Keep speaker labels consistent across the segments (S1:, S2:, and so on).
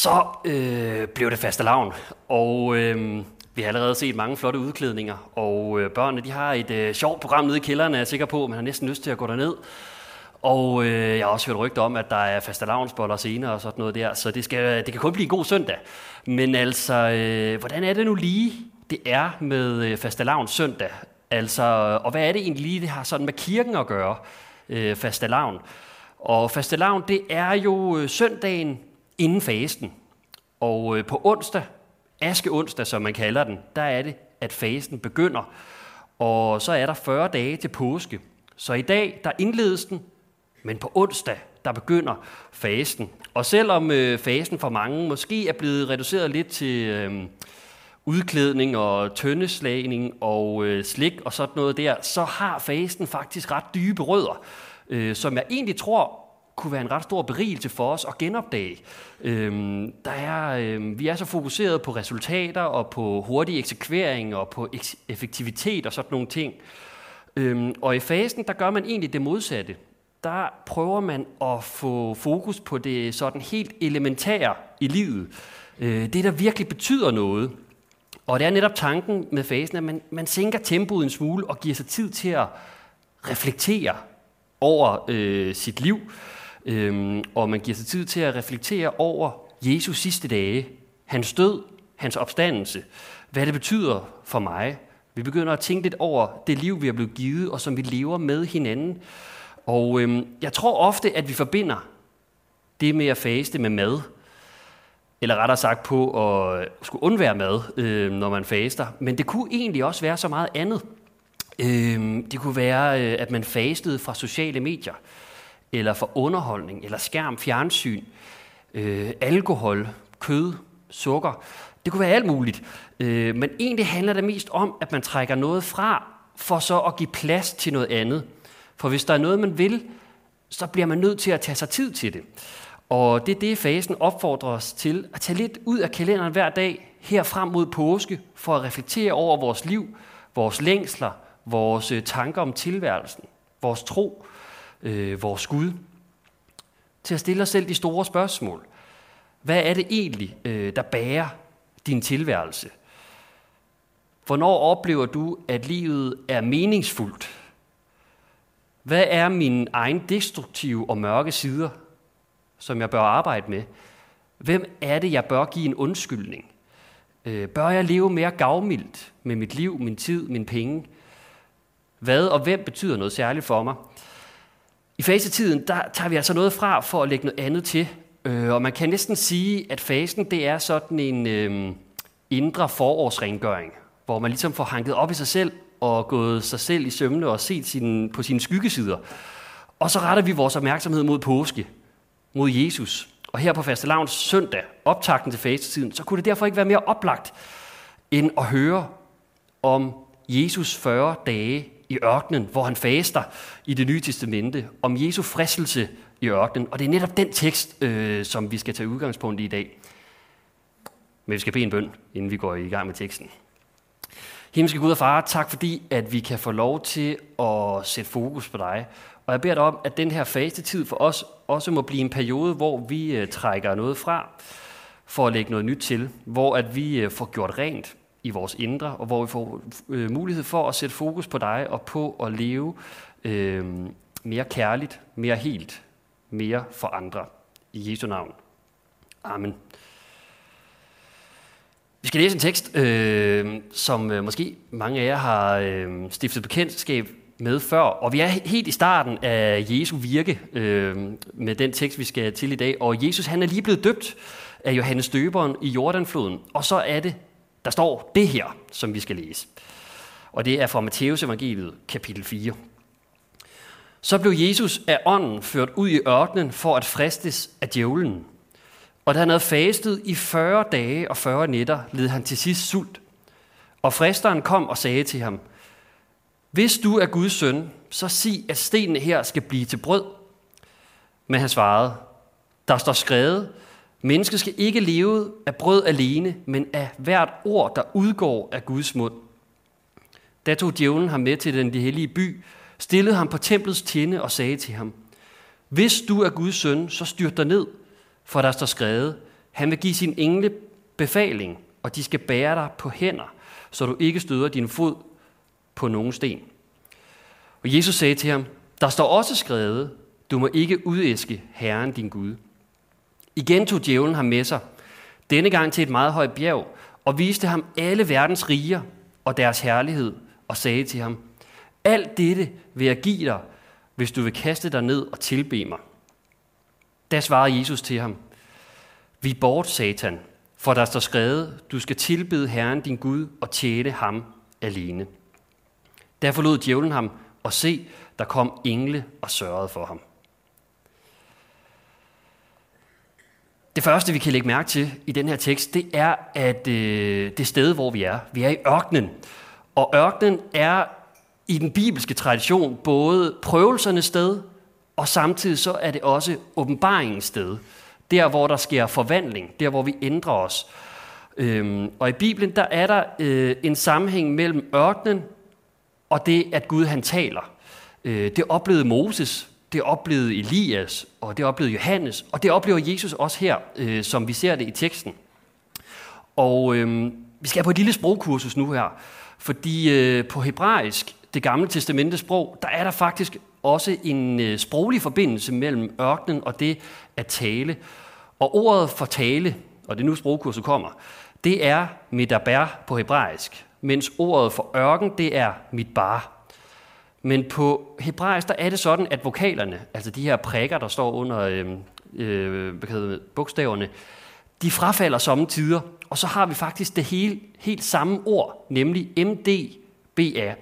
S1: Så øh, blev det faste lavn, og øh, vi har allerede set mange flotte udklædninger, og øh, børnene de har et øh, sjovt program nede i kælderen, er jeg sikker på. Man har næsten lyst til at gå derned. Og øh, jeg har også hørt rygter om, at der er fastelavnsboller senere og sådan noget der, så det, skal, det kan kun blive en god søndag. Men altså, øh, hvordan er det nu lige, det er med øh, fastelavns søndag? Altså, og hvad er det egentlig lige, det har sådan med kirken at gøre, øh, fastelavn? Og fastelavn, det er jo øh, søndagen inden fasten. Og øh, på onsdag, aske onsdag, som man kalder den, der er det, at fasten begynder. Og så er der 40 dage til påske. Så i dag, der indledes den, men på onsdag, der begynder fasten. Og selvom øh, fasten for mange måske er blevet reduceret lidt til øh, udklædning og tøndeslagning og øh, slik og sådan noget der, så har fasten faktisk ret dybe rødder, øh, som jeg egentlig tror kunne være en ret stor berigelse for os at genopdage. Øhm, der er, øhm, vi er så fokuseret på resultater og på hurtig eksekvering og på effektivitet og sådan nogle ting. Øhm, og i fasen, der gør man egentlig det modsatte. Der prøver man at få fokus på det sådan helt elementære i livet. Øh, det, der virkelig betyder noget. Og det er netop tanken med fasen, at man, man sænker tempoet en smule og giver sig tid til at reflektere over øh, sit liv. Øhm, og man giver sig tid til at reflektere over Jesus sidste dage, hans død, hans opstandelse, hvad det betyder for mig. Vi begynder at tænke lidt over det liv, vi er blevet givet, og som vi lever med hinanden. Og øhm, jeg tror ofte, at vi forbinder det med at faste med mad, eller rettere sagt på at skulle undvære mad, øh, når man faster. Men det kunne egentlig også være så meget andet. Øh, det kunne være, øh, at man fastede fra sociale medier eller for underholdning, eller skærm, fjernsyn, øh, alkohol, kød, sukker. Det kunne være alt muligt. Øh, men egentlig handler det mest om, at man trækker noget fra, for så at give plads til noget andet. For hvis der er noget, man vil, så bliver man nødt til at tage sig tid til det. Og det er det, fasen opfordrer os til, at tage lidt ud af kalenderen hver dag, her frem mod påske, for at reflektere over vores liv, vores længsler, vores øh, tanker om tilværelsen, vores tro, øh, vores Gud, til at stille os selv de store spørgsmål. Hvad er det egentlig, øh, der bærer din tilværelse? Hvornår oplever du, at livet er meningsfuldt? Hvad er mine egen destruktive og mørke sider, som jeg bør arbejde med? Hvem er det, jeg bør give en undskyldning? Øh, bør jeg leve mere gavmildt med mit liv, min tid, mine penge? Hvad og hvem betyder noget særligt for mig? I fasetiden, der tager vi altså noget fra for at lægge noget andet til. Øh, og man kan næsten sige, at fasen det er sådan en øh, indre forårsrengøring, hvor man ligesom får hanket op i sig selv og gået sig selv i sømne og set sin, på sine skyggesider. Og så retter vi vores opmærksomhed mod påske, mod Jesus. Og her på fastelavns søndag, optakten til fasetiden, så kunne det derfor ikke være mere oplagt, end at høre om Jesus 40 dage i ørkenen, hvor han faster i det nye testamente, om Jesu fristelse i ørkenen. Og det er netop den tekst, øh, som vi skal tage udgangspunkt i i dag. Men vi skal bede en bøn, inden vi går i gang med teksten. Himmelske Gud og Far, tak fordi, at vi kan få lov til at sætte fokus på dig. Og jeg beder dig om, at den her faste tid for os også må blive en periode, hvor vi øh, trækker noget fra, for at lægge noget nyt til, hvor at vi øh, får gjort rent, i vores indre, og hvor vi får øh, mulighed for at sætte fokus på dig og på at leve øh, mere kærligt, mere helt, mere for andre. I Jesu navn. Amen. Vi skal læse en tekst, øh, som øh, måske mange af jer har øh, stiftet bekendtskab med før. Og vi er helt i starten af Jesu virke øh, med den tekst, vi skal til i dag. Og Jesus han er lige blevet døbt af Johannes Døberen i Jordanfloden. Og så er det der står det her, som vi skal læse. Og det er fra Matteus evangeliet, kapitel 4. Så blev Jesus af ånden ført ud i ørkenen for at fristes af djævlen. Og da han havde fastet i 40 dage og 40 nætter, led han til sidst sult. Og fristeren kom og sagde til ham, Hvis du er Guds søn, så sig, at stenene her skal blive til brød. Men han svarede, der står skrevet, Mennesket skal ikke leve af brød alene, men af hvert ord, der udgår af Guds mund. Da tog djævlen ham med til den hellige by, stillede ham på templets tinde og sagde til ham, Hvis du er Guds søn, så styrt dig ned, for der står skrevet, Han vil give sin engle befaling, og de skal bære dig på hænder, så du ikke støder din fod på nogen sten. Og Jesus sagde til ham, der står også skrevet, du må ikke udæske Herren din Gud. Igen tog djævlen ham med sig, denne gang til et meget højt bjerg, og viste ham alle verdens riger og deres herlighed, og sagde til ham, alt dette vil jeg give dig, hvis du vil kaste dig ned og tilbe mig. Da svarede Jesus til ham, Vi bort, Satan, for der står skrevet, du skal tilbede Herren din Gud og tjene ham alene. Der forlod djævlen ham, og se, der kom engle og sørgede for ham. Det første, vi kan lægge mærke til i den her tekst, det er, at øh, det sted, hvor vi er, vi er i ørkenen. Og ørkenen er i den bibelske tradition både prøvelsernes sted, og samtidig så er det også åbenbaringens sted. Der, hvor der sker forvandling, der, hvor vi ændrer os. Øhm, og i Bibelen, der er der øh, en sammenhæng mellem ørkenen og det, at Gud han taler. Øh, det oplevede Moses, det oplevede Elias, og det oplevede Johannes, og det oplever Jesus også her, øh, som vi ser det i teksten. Og øh, vi skal på et lille sprogkursus nu her, fordi øh, på hebraisk, det gamle testamentes sprog, der er der faktisk også en øh, sproglig forbindelse mellem ørkenen og det at tale. Og ordet for tale, og det er nu sprogkurset kommer, det er medaber på hebraisk, mens ordet for ørken, det er mitbar men på hebraisk, der er det sådan, at vokalerne, altså de her prikker, der står under øh, øh, hvad hedder det, bogstaverne, de frafalder sommetider, og så har vi faktisk det hele, helt samme ord, nemlig MDBR.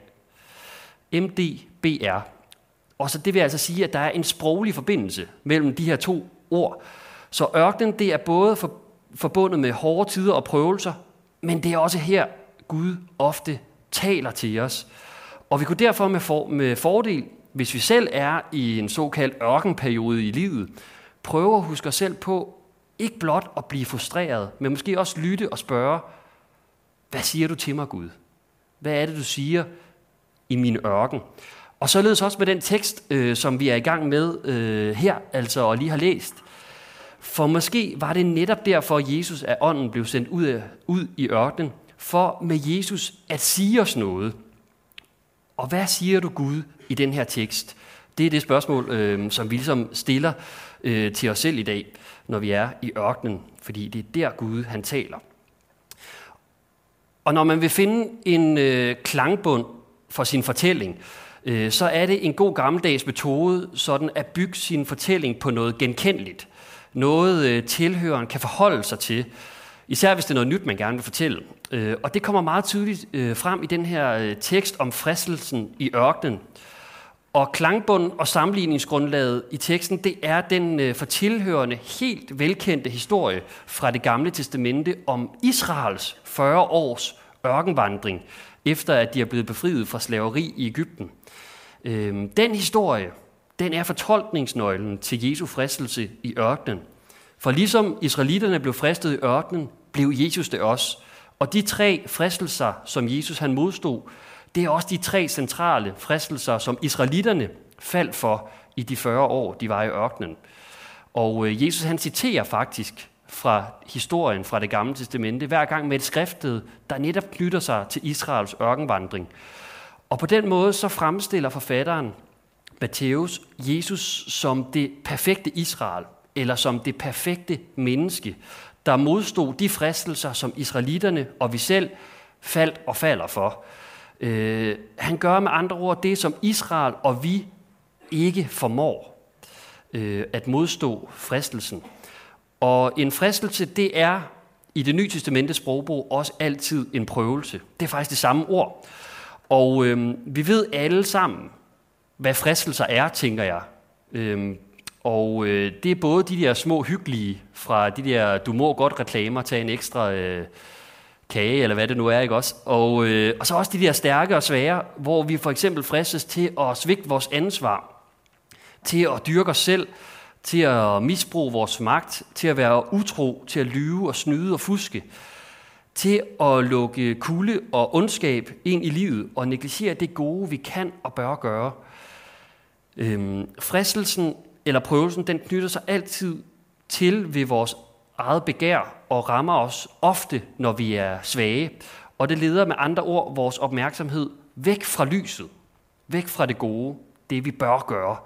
S1: MDBR. Og så det vil altså sige, at der er en sproglig forbindelse mellem de her to ord. Så ørkenen, det er både for, forbundet med hårde tider og prøvelser, men det er også her, Gud ofte taler til os. Og vi kunne derfor med, for, med fordel, hvis vi selv er i en såkaldt ørkenperiode i livet, prøve at huske os selv på, ikke blot at blive frustreret, men måske også lytte og spørge, hvad siger du til mig, Gud? Hvad er det, du siger i min ørken? Og således også med den tekst, øh, som vi er i gang med øh, her, altså og lige har læst. For måske var det netop derfor, at Jesus af ånden blev sendt ud, af, ud i ørkenen, for med Jesus at sige os noget – og hvad siger du Gud i den her tekst? Det er det spørgsmål, øh, som vi ligesom stiller øh, til os selv i dag, når vi er i ørkenen, fordi det er der Gud han taler. Og når man vil finde en øh, klangbund for sin fortælling, øh, så er det en god gammeldags metode sådan at bygge sin fortælling på noget genkendeligt. Noget øh, tilhøreren kan forholde sig til, Især hvis det er noget nyt, man gerne vil fortælle. Øh, og det kommer meget tydeligt øh, frem i den her øh, tekst om fristelsen i ørkenen. Og klangbund og sammenligningsgrundlaget i teksten, det er den øh, for tilhørende helt velkendte historie fra det gamle testamente om Israels 40 års ørkenvandring, efter at de er blevet befriet fra slaveri i Ægypten. Øh, den historie, den er fortolkningsnøglen til Jesu fristelse i ørkenen. For ligesom israelitterne blev fristet i ørkenen, blev Jesus det også. Og de tre fristelser, som Jesus han modstod, det er også de tre centrale fristelser, som israelitterne faldt for i de 40 år, de var i ørkenen. Og øh, Jesus han citerer faktisk fra historien fra det gamle testamente, hver gang med et skriftet, der netop knytter sig til Israels ørkenvandring. Og på den måde så fremstiller forfatteren Matthæus Jesus som det perfekte Israel, eller som det perfekte menneske, der modstod de fristelser, som israelitterne og vi selv faldt og falder for. Øh, han gør med andre ord det, som Israel og vi ikke formår øh, at modstå fristelsen. Og en fristelse, det er i det nye testamentets sprogbrug også altid en prøvelse. Det er faktisk det samme ord. Og øh, vi ved alle sammen, hvad fristelser er, tænker jeg. Øh, og øh, det er både de der små hyggelige fra de der, du må godt reklamer, tage en ekstra øh, kage, eller hvad det nu er, ikke også? Og, øh, og så også de der stærke og svære, hvor vi for eksempel fristes til at svigte vores ansvar, til at dyrke os selv, til at misbruge vores magt, til at være utro, til at lyve og snyde og fuske, til at lukke kulde og ondskab ind i livet og negligere det gode, vi kan og bør gøre. Øhm, fristelsen eller prøvelsen, den knytter sig altid til ved vores eget begær og rammer os ofte, når vi er svage. Og det leder med andre ord vores opmærksomhed væk fra lyset, væk fra det gode, det vi bør gøre.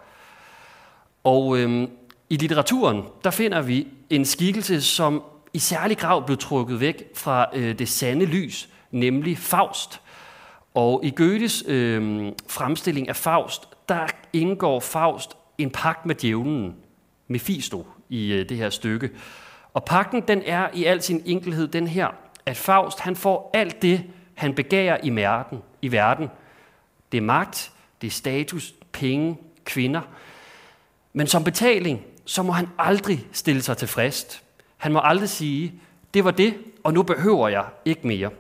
S1: Og øhm, i litteraturen, der finder vi en skikkelse, som i særlig grad blev trukket væk fra øh, det sande lys, nemlig Faust. Og i Goethes øh, fremstilling af Faust, der indgår Faust en pagt med djævlen, Mephisto, i øh, det her stykke. Og pakten den er i al sin enkelhed den her, at Faust han får alt det, han begærer i verden. I verden. Det er magt, det er status, penge, kvinder. Men som betaling, så må han aldrig stille sig tilfreds. Han må aldrig sige, det var det, og nu behøver jeg ikke mere.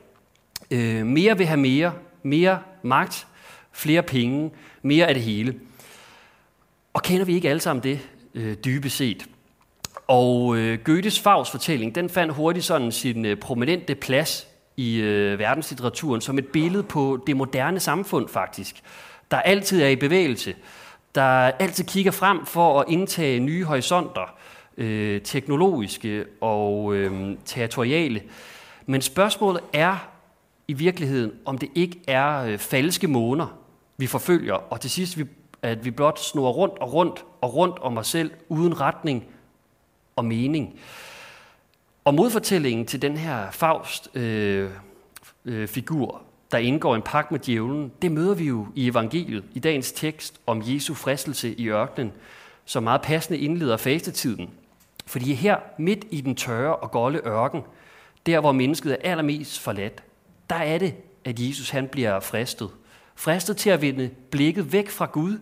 S1: Øh, mere vil have mere, mere magt, flere penge, mere af det hele. Og kender vi ikke alle sammen det øh, dybest set? Og øh, Goethes Faust fortælling, den fandt hurtigt sådan sin øh, prominente plads i øh, verdenslitteraturen som et billede på det moderne samfund faktisk, der altid er i bevægelse, der altid kigger frem for at indtage nye horisonter, øh, teknologiske og øh, territoriale. Men spørgsmålet er i virkeligheden, om det ikke er øh, falske måner, vi forfølger, og til sidst, vi, at vi blot snor rundt og rundt og rundt om os selv, uden retning og mening. Og modfortællingen til den her Faust øh, øh, figur, der indgår en pagt med djævlen, det møder vi jo i evangeliet, i dagens tekst om Jesu fristelse i ørkenen, som meget passende indleder fastetiden. Fordi her, midt i den tørre og golde ørken, der hvor mennesket er allermest forladt, der er det, at Jesus han bliver fristet. Fristet til at vende blikket væk fra Gud,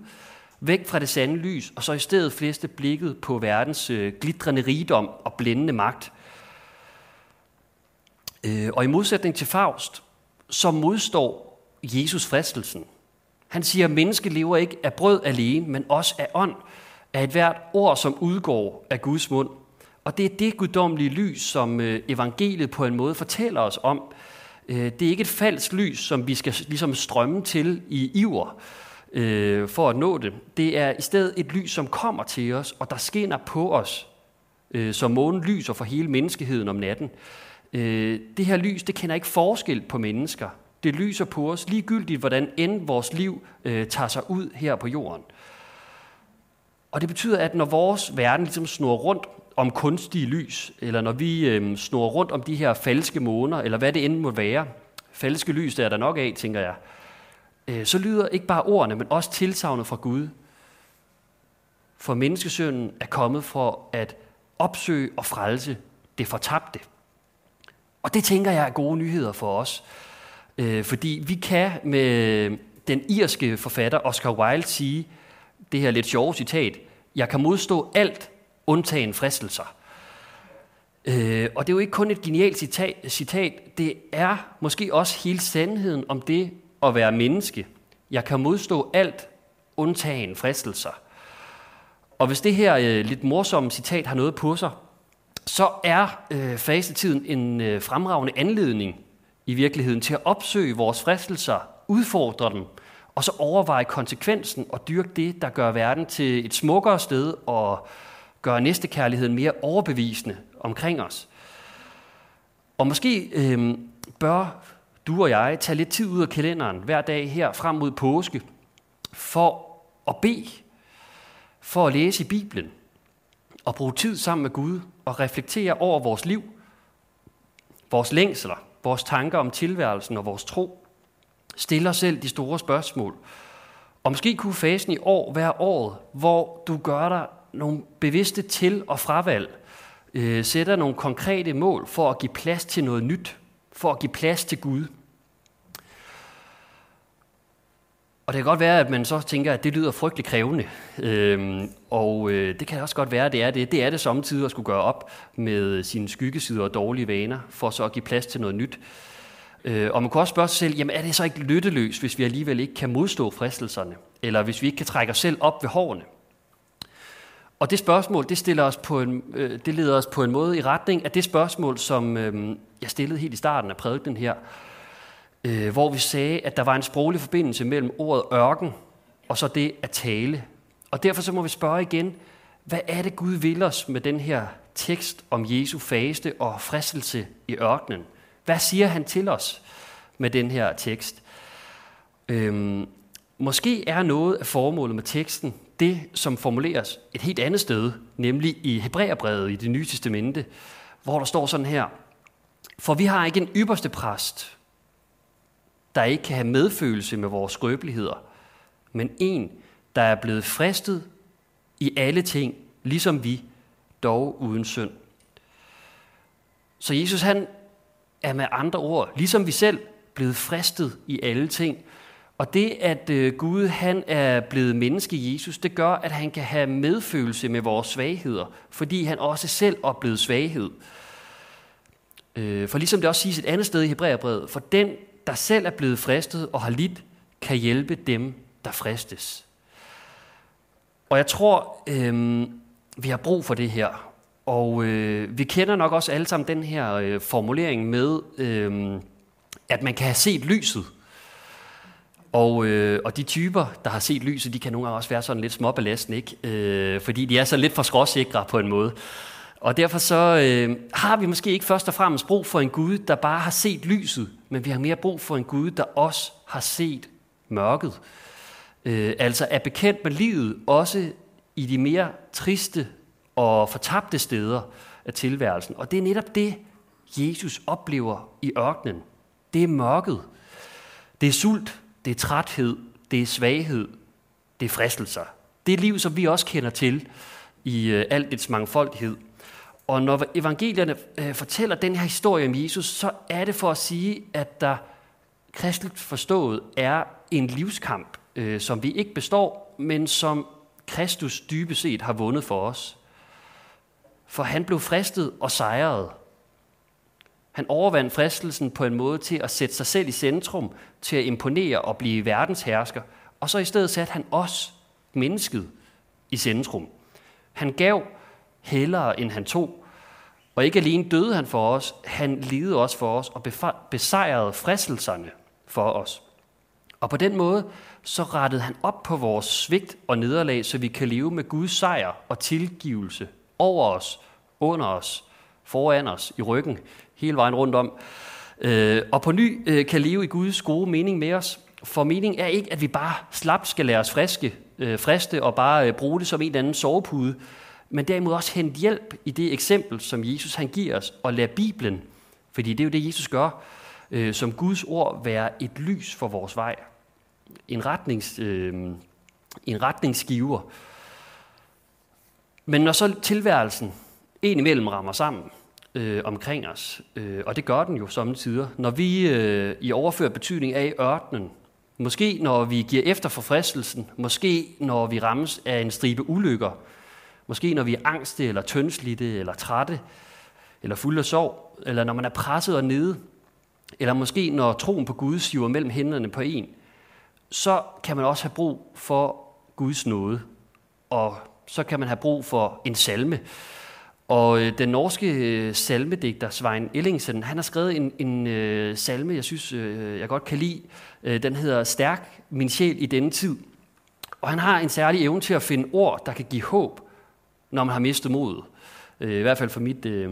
S1: væk fra det sande lys, og så i stedet fleste blikket på verdens øh, glitrende rigdom og blændende magt. Øh, og i modsætning til Faust, så modstår Jesus fristelsen. Han siger, at menneske lever ikke af brød alene, men også af ånd, af et hvert ord, som udgår af Guds mund. Og det er det guddommelige lys, som øh, evangeliet på en måde fortæller os om. Øh, det er ikke et falsk lys, som vi skal ligesom strømme til i iver øh, for at nå det. Det er i stedet et lys, som kommer til os, og der skinner på os, øh, som månen lyser for hele menneskeheden om natten. Øh, det her lys, det kender ikke forskel på mennesker. Det lyser på os ligegyldigt, hvordan end vores liv øh, tager sig ud her på jorden. Og det betyder, at når vores verden ligesom snor rundt om kunstige lys, eller når vi øh, snor rundt om de her falske måner, eller hvad det end må være, falske lys, der er der nok af, tænker jeg, øh, så lyder ikke bare ordene, men også tilsavnet fra Gud. For menneskesønnen er kommet for at opsøge og frelse det fortabte. Og det tænker jeg er gode nyheder for os. Øh, fordi vi kan med den irske forfatter Oscar Wilde sige, det her lidt sjove citat, jeg kan modstå alt, undtagen fristelser. Øh, og det er jo ikke kun et genialt citat, citat, det er måske også hele sandheden om det at være menneske. Jeg kan modstå alt, undtagen fristelser. Og hvis det her øh, lidt morsomme citat har noget på sig, så er øh, fasetiden en øh, fremragende anledning i virkeligheden til at opsøge vores fristelser, udfordre dem, og så overveje konsekvensen og dyrke det, der gør verden til et smukkere sted og gøre næstekærligheden mere overbevisende omkring os. Og måske øh, bør du og jeg tage lidt tid ud af kalenderen hver dag her frem mod påske for at bede, for at læse i Bibelen og bruge tid sammen med Gud og reflektere over vores liv, vores længsler, vores tanker om tilværelsen og vores tro. Stille os selv de store spørgsmål. Og måske kunne fasen i år være året, hvor du gør dig nogle bevidste til- og fravalg. Øh, sætter nogle konkrete mål for at give plads til noget nyt. For at give plads til Gud. Og det kan godt være, at man så tænker, at det lyder frygtelig krævende. Øhm, og øh, det kan også godt være, at det er det. Det er det samtidig at skulle gøre op med sine skyggesider og dårlige vaner, for så at give plads til noget nyt. Øh, og man kan også spørge sig selv, jamen er det så ikke lytteløst, hvis vi alligevel ikke kan modstå fristelserne? Eller hvis vi ikke kan trække os selv op ved hårene? Og det spørgsmål, det, stiller os på en, øh, det leder os på en måde i retning af det spørgsmål, som øh, jeg stillede helt i starten af prædiken her, øh, hvor vi sagde, at der var en sproglig forbindelse mellem ordet ørken og så det at tale. Og derfor så må vi spørge igen, hvad er det Gud vil os med den her tekst om Jesu faste og fristelse i ørkenen. Hvad siger han til os med den her tekst? Øhm, måske er noget af formålet med teksten det, som formuleres et helt andet sted, nemlig i Hebræerbrevet i det nye testamente, hvor der står sådan her, For vi har ikke en ypperste præst, der ikke kan have medfølelse med vores skrøbeligheder, men en, der er blevet fristet i alle ting, ligesom vi, dog uden synd. Så Jesus han er med andre ord, ligesom vi selv, blevet fristet i alle ting. Og det, at øh, Gud han er blevet menneske i Jesus, det gør, at han kan have medfølelse med vores svagheder, fordi han også selv oplevede svaghed. Øh, for ligesom det også siges et andet sted i Hebræerbrevet, for den, der selv er blevet fristet og har lidt, kan hjælpe dem, der fristes. Og jeg tror, øh, vi har brug for det her. Og øh, vi kender nok også alle sammen den her øh, formulering med, øh, at man kan have set lyset. Og, øh, og de typer, der har set lyset, de kan nogle gange også være sådan lidt småbelastende, ikke? Øh, fordi de er så lidt for skråsikre på en måde. Og derfor så øh, har vi måske ikke først og fremmest brug for en Gud, der bare har set lyset, men vi har mere brug for en Gud, der også har set mørket. Øh, altså er bekendt med livet, også i de mere triste og fortabte steder af tilværelsen. Og det er netop det, Jesus oplever i ørkenen. Det er mørket. Det er sult, det er træthed, det er svaghed, det er fristelser. Det er liv, som vi også kender til i øh, alt dets mangfoldighed. Og når evangelierne øh, fortæller den her historie om Jesus, så er det for at sige, at der kristligt forstået er en livskamp, øh, som vi ikke består, men som Kristus dybest set har vundet for os. For han blev fristet og sejret. Han overvandt fristelsen på en måde til at sætte sig selv i centrum, til at imponere og blive verdenshersker, og så i stedet satte han os, mennesket, i centrum. Han gav hellere, end han tog, og ikke alene døde han for os, han lidede også for os og besejrede fristelserne for os. Og på den måde, så rettede han op på vores svigt og nederlag, så vi kan leve med Guds sejr og tilgivelse over os, under os, foran os, i ryggen, hele vejen rundt om. Øh, og på ny øh, kan leve i Guds gode mening med os. For meningen er ikke, at vi bare slapt skal lade os friske, øh, friste og bare øh, bruge det som en eller anden sovepude, men derimod også hente hjælp i det eksempel, som Jesus han giver os, og lade Bibelen, fordi det er jo det, Jesus gør, øh, som Guds ord være et lys for vores vej. En, retnings, øh, en retningsgiver. Men når så tilværelsen indimellem rammer sammen øh, omkring os. Øh, og det gør den jo samtidig. Når vi øh, i overført betydning er i ørkenen, måske når vi giver efter for fristelsen, måske når vi rammes af en stribe ulykker, måske når vi er angste eller tyndslidte eller trætte, eller fuld af sorg, eller når man er presset og nede, eller måske når troen på Gud siver mellem hænderne på en, så kan man også have brug for Guds nåde. Og så kan man have brug for en salme, og øh, den norske øh, salmedigter Svein Ellingsen, han har skrevet en, en øh, salme, jeg synes, øh, jeg godt kan lide. Øh, den hedder Stærk min sjæl i denne tid. Og han har en særlig evne til at finde ord, der kan give håb, når man har mistet modet. Øh, I hvert fald for mit, øh,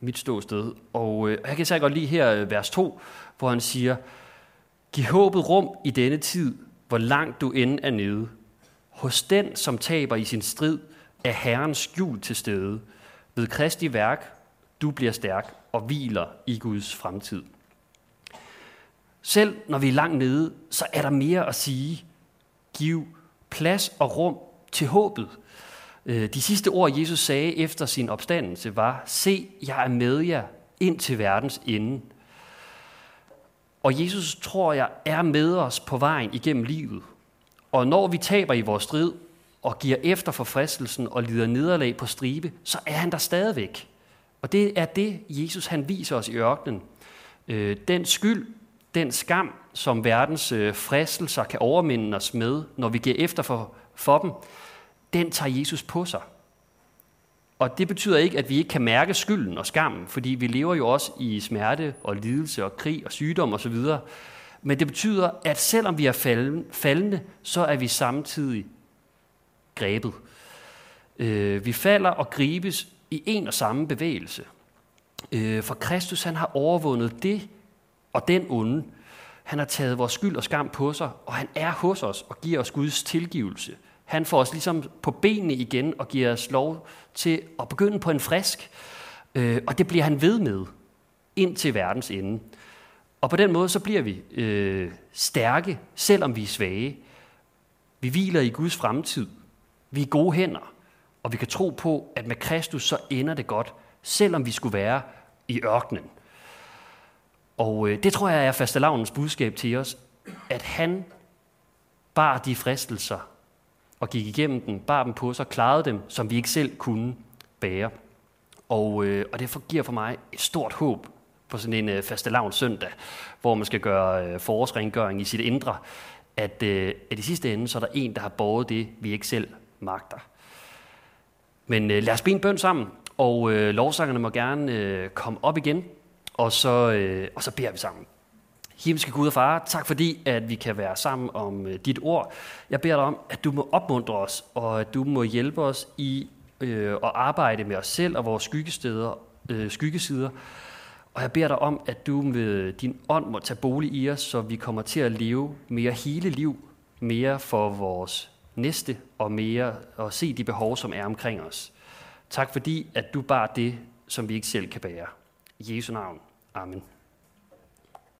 S1: mit ståsted. Og øh, jeg kan særlig godt lide her øh, vers 2, hvor han siger, Giv håbet rum i denne tid, hvor langt du end er nede. Hos den, som taber i sin strid, er Herrens skjul til stede – ved Kristi værk, du bliver stærk og hviler i Guds fremtid. Selv når vi er langt nede, så er der mere at sige. Giv plads og rum til håbet. Øh, de sidste ord, Jesus sagde efter sin opstandelse, var, se, jeg er med jer ind til verdens ende. Og Jesus, tror jeg, er med os på vejen igennem livet. Og når vi taber i vores strid, og giver efter for fristelsen og lider nederlag på stribe, så er han der stadigvæk. Og det er det, Jesus han viser os i ørkenen. Øh, den skyld, den skam, som verdens øh, fristelser kan overminde os med, når vi giver efter for, for dem, den tager Jesus på sig. Og det betyder ikke, at vi ikke kan mærke skylden og skammen, fordi vi lever jo også i smerte og lidelse og krig og sygdom osv. Men det betyder, at selvom vi er faldende, så er vi samtidig grebet. Øh, vi falder og gribes i en og samme bevægelse. Øh, for Kristus han har overvundet det og den onde. Han har taget vores skyld og skam på sig, og han er hos os og giver os Guds tilgivelse. Han får os ligesom på benene igen og giver os lov til at begynde på en frisk. Øh, og det bliver han ved med ind til verdens ende. Og på den måde så bliver vi øh, stærke, selvom vi er svage. Vi hviler i Guds fremtid. Vi er gode hænder, og vi kan tro på, at med Kristus så ender det godt, selvom vi skulle være i ørkenen. Og øh, det tror jeg er fastelavnens budskab til os, at han bar de fristelser og gik igennem den, bar dem på sig, klarede dem, som vi ikke selv kunne bære. Og, øh, og det giver for mig et stort håb på sådan en øh, fastelavns søndag, hvor man skal gøre øh, forårsrengøring i sit indre, at, øh, at i sidste ende, så er der en, der har båret det, vi ikke selv magter. Men øh, lad os bede en bøn sammen, og øh, lovsangerne må gerne øh, komme op igen, og så, øh, og så beder vi sammen. Himmelske Gud og Far, tak fordi, at vi kan være sammen om øh, dit ord. Jeg beder dig om, at du må opmuntre os, og at du må hjælpe os i øh, at arbejde med os selv og vores skyggesteder, øh, skyggesider. Og jeg beder dig om, at du med din ånd må tage bolig i os, så vi kommer til at leve mere hele liv, mere for vores næste og mere at se de behov, som er omkring os. Tak fordi, at du bar det, som vi ikke selv kan bære. I Jesu navn. Amen.